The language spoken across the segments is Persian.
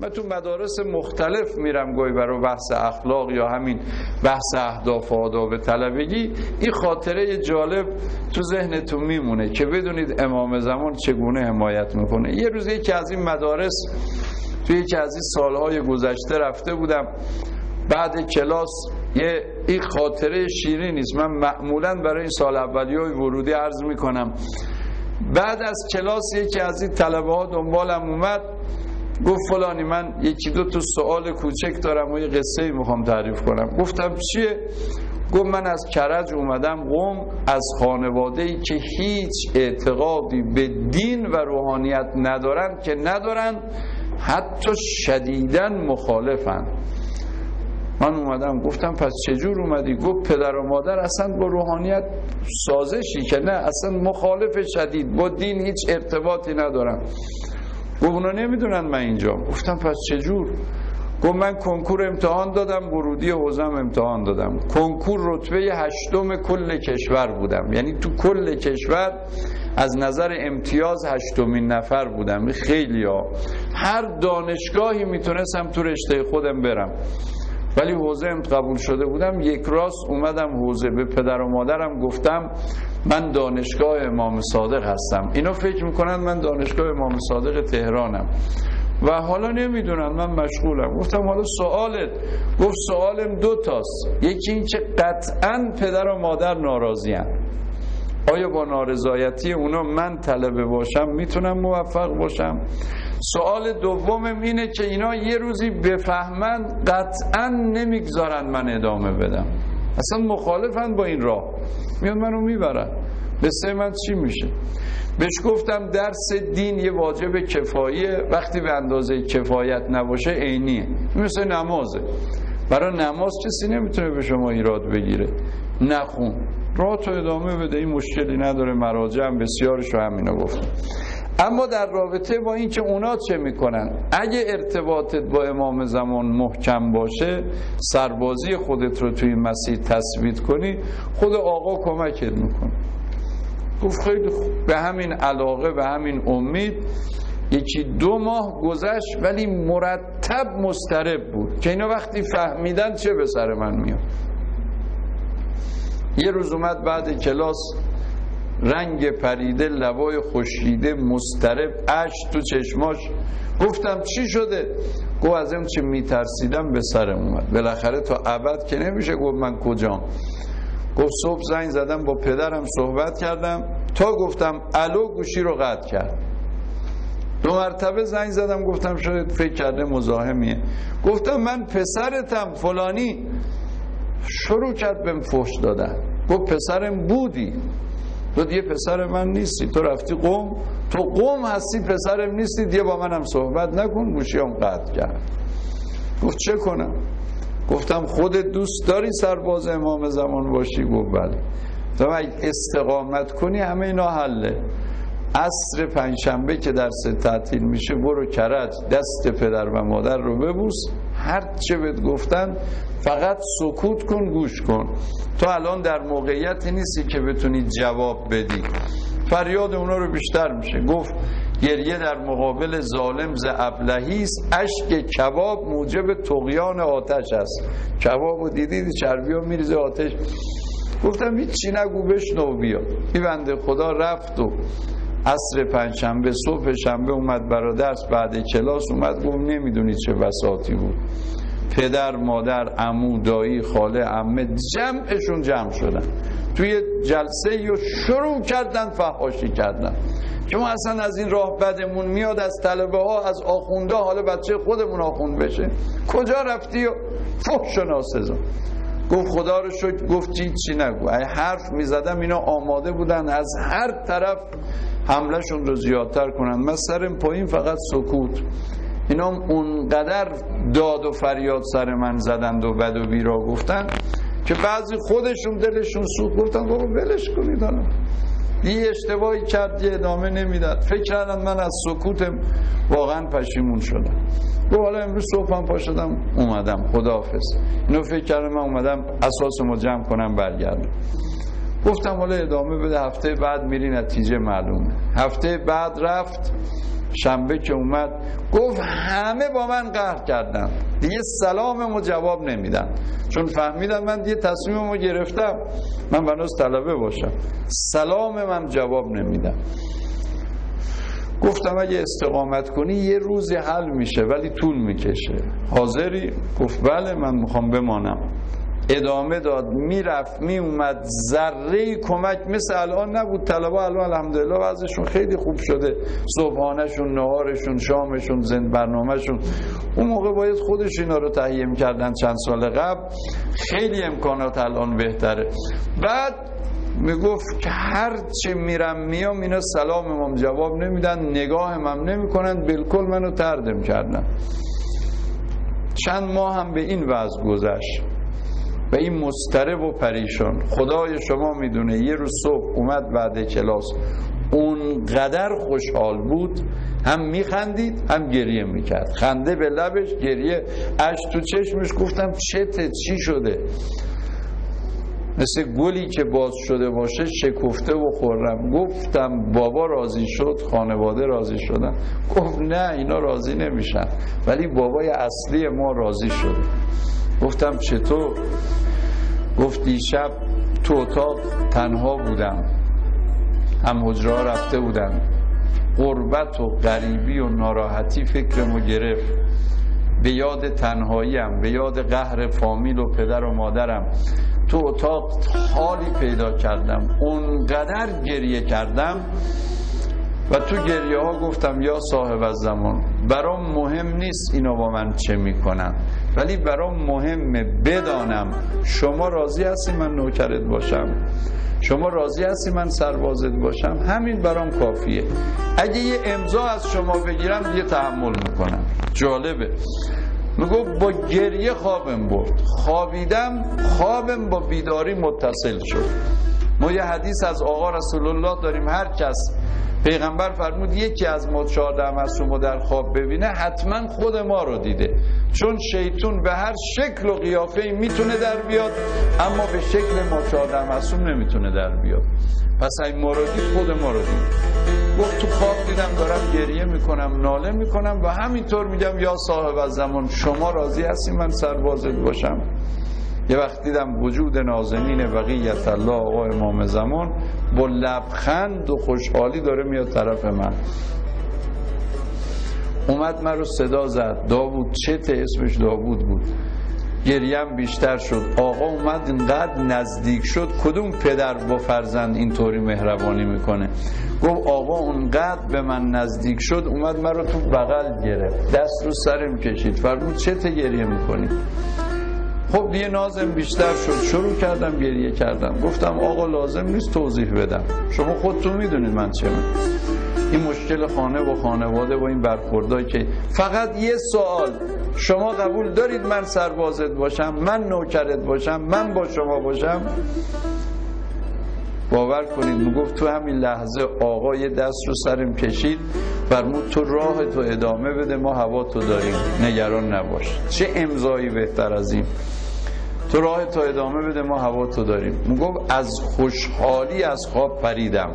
من تو مدارس مختلف میرم گوی برای بحث اخلاق یا همین بحث اهداف و آداب طلبگی. این خاطره جالب تو ذهنتون میمونه که بدونید امام زمان چگونه حمایت می‌کنه. یه روز یکی از این مدارس توی یکی از این سالهای گذشته رفته بودم. بعد کلاس یه این خاطره شیری نیست من معمولا برای این سال اولی های ورودی عرض می‌کنم. بعد از کلاس یکی از این طلبه ها دنبالم اومد. گفت فلانی من یکی دو تا سوال کوچک دارم و یه قصه می‌خوام تعریف کنم. گفتم چیه؟ گفت من از کرج اومدم قوم از خانواده ای که هیچ اعتقادی به دین و روحانیت ندارن که ندارن حتی شدیدن مخالفن. من اومدم گفتم پس چجور اومدی؟ گفت پدر و مادر اصلا با روحانیت سازشی که نه اصلا مخالف شدید با دین هیچ ارتباطی ندارم گفت اونا نمی‌دونن من اینجا. گفتم پس چجور گفت من کنکور امتحان دادم ورودی حوزم امتحان دادم. کنکور رتبه هشتم کل کشور بودم. یعنی تو کل کشور از نظر امتیاز هشتمین نفر بودم. خیلی ها هر دانشگاهی می‌تونستم تو رشته خودم برم. ولی حوزه قبول شده بودم. یک راست اومدم حوزه به پدر و مادرم گفتم من دانشگاه امام صادق هستم. اینا فکر می‌کنن من دانشگاه امام صادق تهرانم. و حالا نمی‌دونن من مشغولم. گفتم حالا سوالت. گفت سوالم دو تاست. یکی این که قطعا پدر و مادر ناراضی آیا با نارضایتی اونا من طلبه باشم؟ می‌تونم موفق باشم؟ سوال دومم اینه که اینا یه روزی بفهمن قطعا نمی‌گذارن من ادامه بدم. اصلا مخالفن با این راه. میان منو می‌برن. به سه من چی میشه؟ بهش گفتم درس دین یه واجب کفاییه. وقتی به اندازه کفایت نباشه عینیه. مثل نمازه. برای نماز کسی نمی‌تونه به شما ایراد بگیره. نخون. راه تو ادامه بده. این مشکلی نداره. مراجع هم بسیارش رو همینا گفتم. اما در رابطه با اینکه اونا چه می‌کنن؟ اگه ارتباطت با امام زمان محکم باشه سربازی خودت رو توی مسیح تثبیت کنی خود آقا کمکت می‌کنه. گفت خیلی به همین علاقه به همین امید یکی دو ماه گذشت ولی مرتب مسترب بود. که اینا وقتی فهمیدن چه به سر من میاد. یه روز اومد بعد کلاس رنگ پریده لبای خوشیده مسترب اش تو چشماش. گفتم چی شده؟ گو از این چه میترسیدم به سرم اومد. بالاخره تا ابد که نمیشه گفت من کجام. گفت صبح زنگ زدم با پدرم صحبت کردم. تا گفتم الو گوشی رو قطع کرد. دو مرتبه زنگ زدم گفتم شاید فکر کرده مزاحمیه. گفتم من پسرتم فلانی. شروع کرد بهم فحش دادن. گفت پسرم بودی. تو دیگه پسر من نیستی. تو رفتی قوم. تو قوم هستی پسرم نیستی. دیگه با منم صحبت نکن. گوشیام قطع کرد. گفت چه کنم؟ گفتم خودت دوست داری سرباز امام زمان باشی؟ گفت بله. تو استقامت کنی؟ همه اینا حله. عصر پنجشنبه که درس تعطیل میشه برو کرج دست پدر و مادر رو ببوس. هر چه بهت گفتن فقط سکوت کن گوش کن. تو الان در موقعیتی نیستی که بتونی جواب بدی. فریاد اونا رو بیشتر میشه. گفت گریه در مقابل ظالم ز ابلهی است. اشک کباب موجب تقیان آتش است. کباب و دیدید چربی ها میریزه آتش. گفتم هیچی نگو بشنو بیا. این بنده خدا رفت و عصر پنجشنبه صبح شنبه اومد برا درس بعد کلاس اومد گفت نمی‌دونی چه بساتی بود. پدر مادر عمو دایی خاله عمه جمعشون جمع شدن. توی جلسه یا شروع کردن فحاشی کردن. که ما اصلا از این راه بدمون میاد از طلبه ها از آخونده حالا بچه خودمون آخوند بشه. کجا رفتی؟ و فحش ناسزا گفت خدا رو شکر گفت چی چی نگو. حرف می‌زدم اینا آماده بودن از هر طرف. حملهشون رو زیادتر کنن. من سرم پایین فقط سکوت. اینا اونقدر داد و فریاد سر من زدند و بد و بیرا گفتن که بعضی خودشون دلشون سوخت. گفتن بابا ولش کنید حالا. یه اشتباهی کرد یه ادامه نمی‌داد. فکر کردن من از سکوتم واقعا پشیمون شدم. گفت حالا امروز صبحم پا شدم اومدم. خداحافظ. اینو فکر کردم من اومدم اساسمو جمع کنم برگردم. گفتم حالا ادامه بده هفته بعد میری نتیجه معلومه. هفته بعد رفت شنبه که اومد گفت همه با من قهر کردن. دیگه سلاممو جواب نمیدن. چون فهمیدن من دیگه تصمیممو گرفتم. من بناس طلبه باشم. سلام من جواب نمیدن. گفتم اگه استقامت کنی یه روزی حل میشه ولی طول می‌کشه. حاضری؟ گفت بله من می‌خوام بمانم. ادامه داد می‌رفت میومد ذره کمک مثل الان نبود. طلبه الان الحمدلله وضعشون خیلی خوب شده. صبحانهشون نهارشون شامشون زند برنامهشون. اون موقع باید خودش اینا رو تهیه کردن چند سال قبل. خیلی امکانات الان بهتره. بعد می‌گفت که هر چه میرم میام اینا سلامم جواب نمیدن نگاهم هم نمی‌کنن. بالکل منو تردم کردن چند ماه هم به این وضع گذشت. و این مسترب و پریشان. خدای شما می‌دونه یه روز صبح اومد بعد کلاس. اونقدر خوشحال بود هم میخندید هم گریه می‌کرد. خنده به لبش گریه اش تو چشمش. گفتم چته چی شده؟ مثل گلی که باز شده باشه شکفته و خورم گفتم بابا راضی شد خانواده راضی شدن. گفت نه اینا راضی نمیشن. ولی بابای اصلی ما راضی شده. گفتم چطور گفت دیشب تو اتاق تنها بودم. هم حجره رفته بودن قربت و غریبی و ناراحتی فکرمو گرفت. به یاد تنهاییم به یاد قهر فامیل و پدر و مادرم. تو اتاق حالی پیدا کردم. اونقدر گریه کردم و تو گریه ها گفتم یا صاحب از زمان برام مهم نیست اینا با من چه می‌کنن. ولی برام مهمه بدانم شما راضی هستی من نوکرت باشم؟ شما راضی هستی من سربازت باشم؟ همین برام کافیه. اگه یه امضا از شما بگیرم یه تحمل می‌کنم. جالبه. میگو با گریه خوابم برد. خوابیدم خوابم با بیداری متصل شد. ما یه حدیث از آقا رسول الله داریم. هر کس پیغمبر فرمود یکی از ما چهارده معصوم در خواب ببینه حتما خود ما رو دیده. چون شیطون به هر شکل و قیافه می‌تونه در بیاد اما به شکل ما چهارده معصوم نمی‌تونه در بیاد. پس این ما رو دید خود ما رو دید گفت تو خواب دیدم دارم گریه می‌کنم ناله می‌کنم و همینطور میگم یا صاحب از زمان شما راضی هستی من سربازت باشم؟ یه وقت دیدم وجود نازنین بقیت الله آقا امام زمان با لبخند و خوشحالی داره میاد طرف من. اومد من رو صدا زد. داوود چت اسمش داوود بود. گریم بیشتر شد. آقا اومد اینقدر نزدیک شد. کدوم پدر با فرزند اینطوری مهربانی می‌کنه؟ گفت آقا اونقدر به من نزدیک شد. اومد من رو تو بغل گرفت. دست رو سرم کشید. فرمود چه گریه می‌کنی؟ خب دیگه نازم بیشتر شد. شروع کردم گریه کردم. گفتم آقا لازم نیست توضیح بدم. شما خودتون می‌دونید من چه من این مشکل خانه و خانواده و این برخوردهایی که فقط یه سوال. شما قبول دارید من سربازت باشم من نوکرت باشم من با شما باشم؟ باور کنید می‌گفت تو همین لحظه آقا دست رو سرم کشید فرمود تو راه تو ادامه بده ما هوا تو داریم. نگران نباش. چه امضایی بهتر از این؟ تو راه تو ادامه بده ما هوا تو داریم. می‌گفت از خوشحالی از خواب پریدم.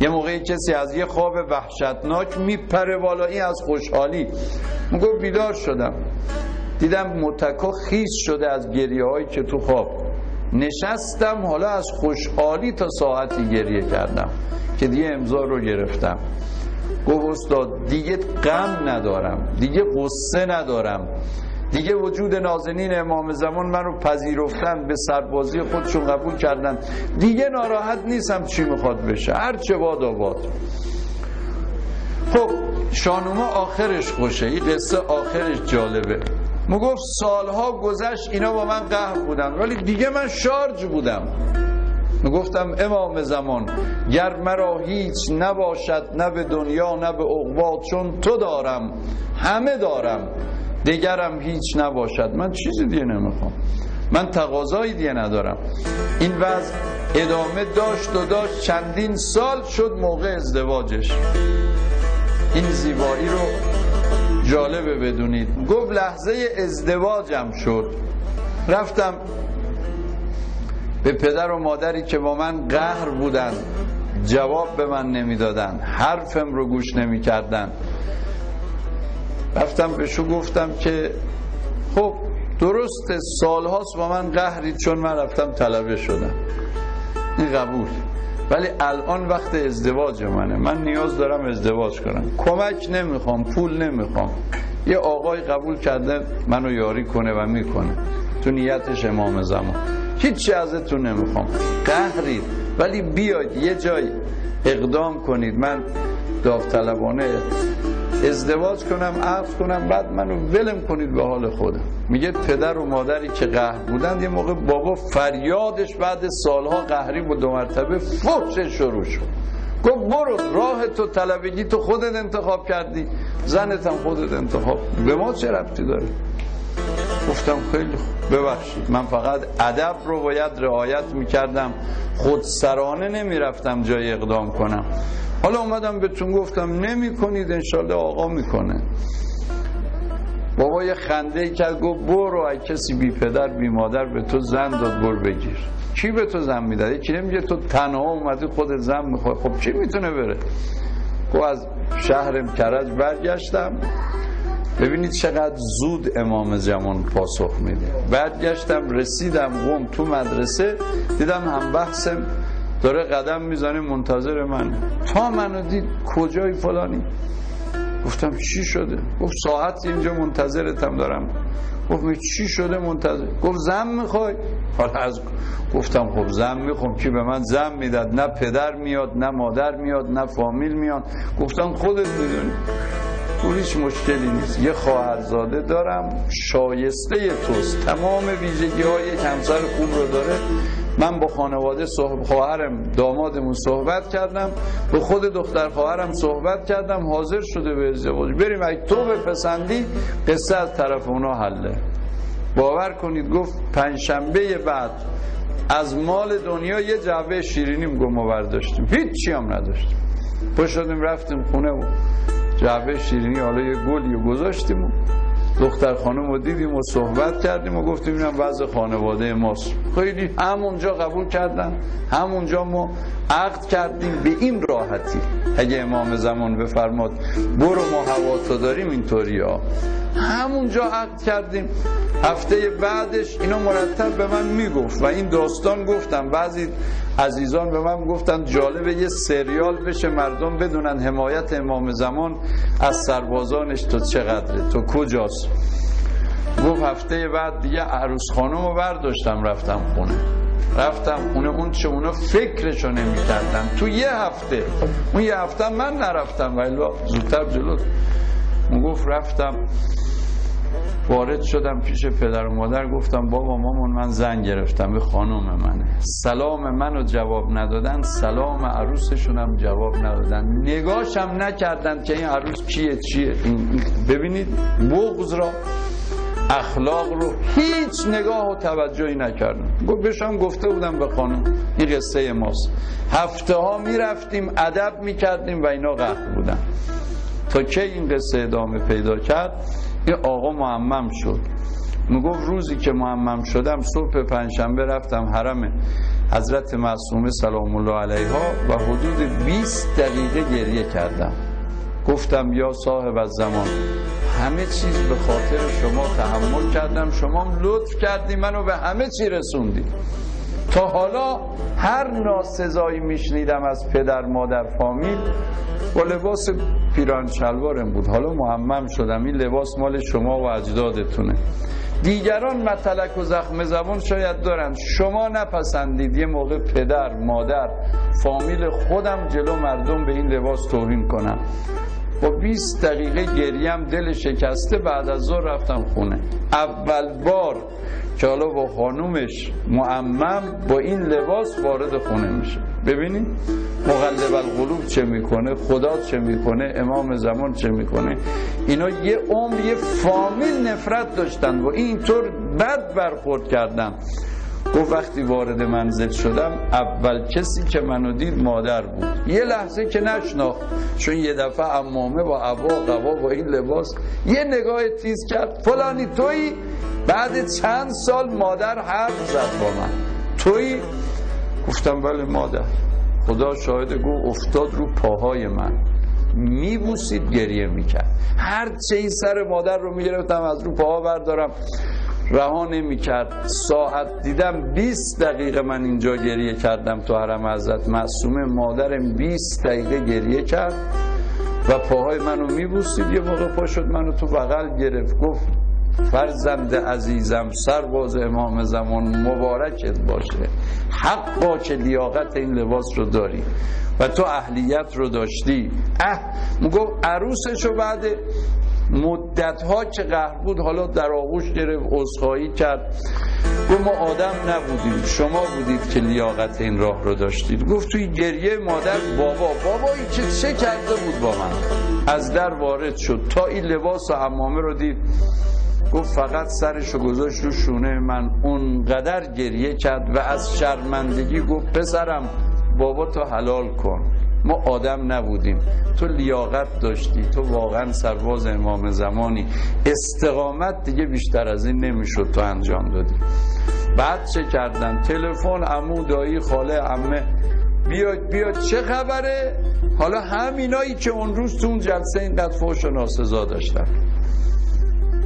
یه موقعی کسی از یه خواب وحشتناک میپره والایی از خوشحالی. می‌گفت بیدار شدم. دیدم متکا خیس شده از گریه هایی که تو خواب. نشستم حالا از خوشحالی تا ساعتی گریه کردم که دیگه امضا رو گرفتم. گفت استاد دیگه غم ندارم دیگه قصه ندارم. دیگه وجود نازنین امام زمان من رو پذیرفتن به سربازی خودشون قبول کردن. دیگه ناراحت نیستم چی می‌خواد بشه. هر چه باد آباد. خب شانوما آخرش خوشه. این قصه آخرش جالبه. گفت سالها گذشت اینا با من قهر بودن. ولی دیگه من شارج بودم. گفتم امام زمان گر مرا هیچ نباشد نه به دنیا نه به عقبا چون تو دارم. همه دارم. دیگرم هیچ نباشد. من چیزی دیگه نمی‌خوام. من تقاضایی دیگه ندارم. این وضع ادامه داشت و داشت. چندین سال شد موقع ازدواجش. این زیبایی رو جالبه بدونید. گفت لحظه ازدواجم شد. رفتم به پدر و مادری که با من قهر بودن. جواب به من نمی‌دادن. حرفم رو گوش نمی‌کردن. رفتم بهشو گفتم که خب درسته سالهاست با من قهرید چون من رفتم طلبه شدم. این قبول. ولی الان وقت ازدواج منه. من نیاز دارم ازدواج کنم. کمک نمی‌خوام پول نمی‌خوام. یه آقای قبول کرده منو یاری کنه و می‌کنه. تو نیتش امام زمان. هیچی ازتون نمی‌خوام. قهرید. ولی بیاید یه جای اقدام کنید. من داوطلبانه ازدواج کنم عقد کنم بعد منو ولم کنید به حال خودم. میگه پدر و مادری که قهر بودن یه موقع بابا فریادش بعد سالها قهری بود دو مرتبه فوش شروع شد. گفت برو راه تو طلبگی تو خودت انتخاب کردی. زنت هم خودت انتخاب. به ما چه ربطی داره؟ گفتم خیلی ببخشید من فقط ادب رو باید رعایت می‌کردم. خود سرانه نمی‌رفتم جای اقدام کنم. حالا اومدم بهتون گفتم نمی کنید انشالله آقا می‌کنه. بابا یه خنده کرد گفت برو ای کسی بی پدر بی مادر به تو زن داد بر بگیر. کی به تو زن می‌داد؟ یکی نمیگه تو تنها اومدی خودت زن می‌خوای. خب چی می‌تونه بره؟ گفت از شهرم کرج برگشتم. ببینید چقدر زود امام زمان پاسخ میده. برگشتم رسیدم قوم تو مدرسه دیدم هم بحثم داره قدم می‌زنه منتظر من تا منو دید کجای فلانی؟ گفتم چی شده؟ گفت ساعت اینجا منتظرتم دارم. گفت چی شده منتظر؟ گفت زن می‌خوای؟ حالا از گفتم خب زن می‌خوام کی به من زن می‌داد؟ نه پدر میاد نه مادر میاد نه فامیل میاد. گفتم خودت می‌دونی. اون هیچ مشکلی نیست. یه خواهرزاده دارم شایسته توست. تمام ویژگی های همسر خوب رو داره. من با خانواده صحب... خواهرم دامادمون صحبت کردم. به خود دختر خواهرم صحبت کردم. حاضر شده به ازدواج. بریم اگه تو بپسندی قصه از طرف اونا حله. باور کنید گفت پنجشنبه بعد از مال دنیا یه جعبه شیرینی گم و برداشتیم. هیچی هم نداشتیم. پشتیم رفتیم خونه و جعبه شیرینی حالا یه گلی گذاشتیم دختر خانم رو دیدیم و صحبت کردیم و گفتیم اینم وضع خانواده ماست. خیلی همونجا قبول کردن همونجا ما عقد کردیم به این راحتی. اگه امام زمان بفرماد برو ما هوا داریم اینطوری ها همونجا عقد کردیم. هفته بعدش اینو مرتب به من می‌گفت و این داستان گفتم. بعضی عزیزان به من گفتن جالبه یه سریال بشه مردم بدونن حمایت امام زمان از سربازانش تو چقدره. تو کجاست؟ گفت هفته بعد دیگه عروس خانم رو برداشتم رفتم خونه. رفتم خونه اون چه اونا فکرشو نمی کردن تو یه هفته اون یه هفته من نرفتم ولی زودتر جلو. گفت رفتم وارد شدم پیش پدر و مادر گفتم بابا مامان من زن گرفتم به خانم منه. سلام منو جواب ندادن سلام عروسشونم جواب ندادن. نگاشم نکردن که این عروس کیه چیه. ببینید بغض را اخلاق رو هیچ نگاه و توجهی نکردم. گفت بهشم گفته بودم به خانم این قصه ماست. هفته ها می‌رفتیم ادب می‌کردیم و اینا قهر بودن. تا که این قصه ادامه پیدا کرد؟ این آقا معمم شد. می‌گفت روزی که معمم شدم صبح پنجشنبه رفتم حرم حضرت معصومه سلام الله علیها و حدود 20 دقیقه گریه کردم. گفتم یا صاحب از زمان همه چیز به خاطر شما تحمل کردم. شما لطف کردی منو به همه چی رسوندی. تا حالا هر ناسزایی میشنیدم از پدر مادر فامیل. با لباس پیران شلوارم بود. حالا محمم شدم. این لباس مال شما و اجدادتونه. دیگران متلک و زخم زبان شاید دارن. شما نپسندید. یه موقع پدر مادر فامیل خودم جلو مردم به این لباس توهین کنم با 20 دقیقه گریم دل شکسته بعد از ظهر رفتم خونه. اول بار که حالا با خانومش معمم با این لباس وارد خونه میشه. ببینید مقلب القلوب چه می‌کنه خدا چه می‌کنه امام زمان چه می‌کنه. اینا یه عمر یه فامیل نفرت داشتن و اینطور بد برخورد کردن. گفت وقتی وارد منزل شدم اول کسی که منو دید مادر بود. یه لحظه که نشناخت چون یه دفعه امامه با عبا قبا با این لباس یه نگاه تیز کرد. فلانی توی بعد چند سال مادر حرف زد با من. توی گفتم بله مادر. خدا شاهد گو افتاد رو پاهای من. میبوسید گریه می‌کرد. هر چه این سر مادر رو می‌گرفتم از رو پاها بردارم. رها نمی‌کرد. ساعت دیدم 20 دقیقه من اینجا گریه کردم تو حرم حضرت. معصومه مادرم 20 دقیقه گریه کرد و پاهای منو میبوسید. یه موقع پا شد منو تو بغل گرفت. گفت فرزند عزیزم سرباز امام زمان مبارکت باشه. حق که لیاقت این لباس رو داری و تو اهلیت رو داشتی. اه می‌گفت عروسشو بعد مدت ها که قهر بود حالا در آغوش گرفت عذرخواهی کرد. گفت ما آدم نبودیم شما بودید که لیاقت این راه رو داشتید. گفت توی گریه مادر بابا بابایی که چه کرده بود با من؟ از در وارد شد. تا این لباس و امامه رو دید. گفت فقط سرشو گذاشت رو شونه من. اونقدر گریه کرد و از شرمندگی گفت پسرم بابا تو حلال کن. ما آدم نبودیم. تو لیاقت داشتی. تو واقعا سرباز امام زمانی. استقامت دیگه بیشتر از این نمی‌شد تو انجام دادی. بعد چه کردن؟ تلفن عمو دایی خاله عمه بیاد بیاد چه خبره؟ حالا همینایی که اون روز تو اون جلسه اینقدر فوش و ناسزا داشتن.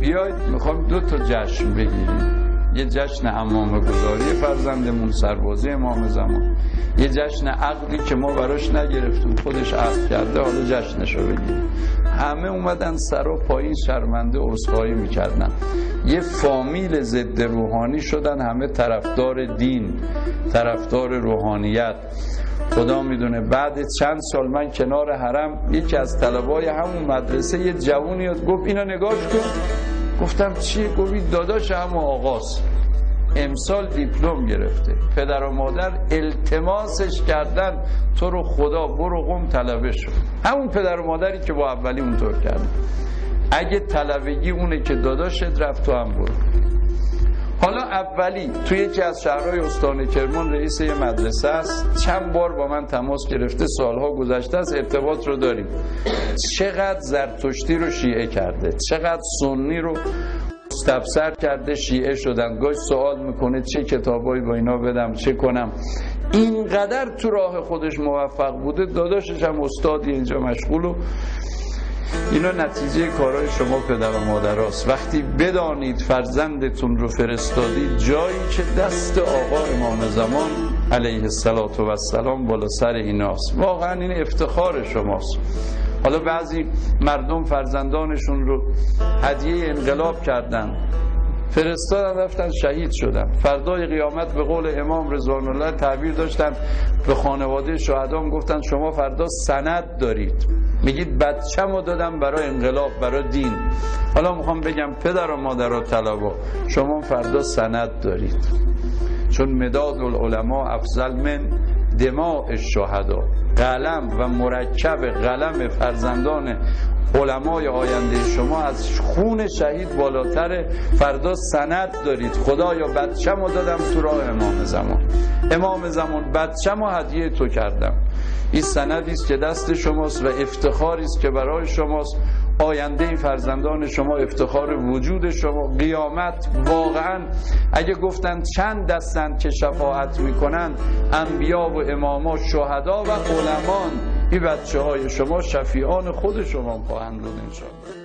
بیاید می‌خوام دو تا جشن بگیریم. یه جشن امام گذاری فرزندمون سربازی امام زمان. یه جشن عقلی که ما براش نگرفتیم خودش عقل کرده حالا جشنشو بگیریم. همه اومدن سر و پایین شرمنده عذرخواهی می‌کردن. یه فامیل ضد روحانی شدن همه طرفدار دین طرفدار روحانیت. خدا می‌دونه بعد چند سال من کنار حرم یکی از طلبای همون مدرسه یه جوونی گفت اینا نگاش کن. گفتم چیه گفت داداش هم آغاز امسال دیپلم گرفته. پدر و مادر التماسش کردن. تو رو خدا برو قم طلبه شد همون پدر و مادری که با اولی اونطور کرده اگه طلبگی اونه که داداشت رفت تو هم برو حالا اولی توی یکی از شهرهای استان کرمان رئیس یه مدرسه است. چند بار با من تماس گرفته سالها گذشته از ارتباط رو داریم. چقدر زرتشتی رو شیعه کرده چقدر سنی رو مستبسر کرده شیعه شدن. گاهی سوال می‌کنه چه کتابایی با اینا بدم چه کنم. اینقدر تو راه خودش موفق بوده داداشش هم استادی اینجا مشغول و اینا نتیجه کارهای شما پدر و مادر است. وقتی بدانید فرزندتون رو فرستادید جایی که دست آقا امام زمان علیه السلام بالا سر ایناست. واقعا این افتخار شماست. حالا بعضی مردم فرزندانشون رو هدیه انقلاب کردن. فرستادن رفتن شهید شدن. فردای قیامت به قول امام رضوان الله تعبیر داشتن به خانواده شهدام گفتن شما فردا سند دارید. میگید بچه‌مو دادم برای انقلاب برای دین. حالا می‌خوام بگم پدر و مادر و طلبا شما فردا سند دارید. چون مداد العلماء افضل من دماء الشهدا قلم و مرکب قلم فرزندان علمای آینده شما از خون شهید بالاتر. فردا سند دارید. خدا یا بچم دادم تو راه امام زمان. امام زمان بچم و هدیه تو کردم. این سندی است که دست شماست و افتخاری است که برای شماست. آینده این فرزندان شما افتخار وجود شما قیامت واقعا اگه گفتن چند دستن که شفاعت می‌کنن انبیا و اماما شهدا و علمان این بچه های شما شفیعان خود شما خواهند بود انشاءالله.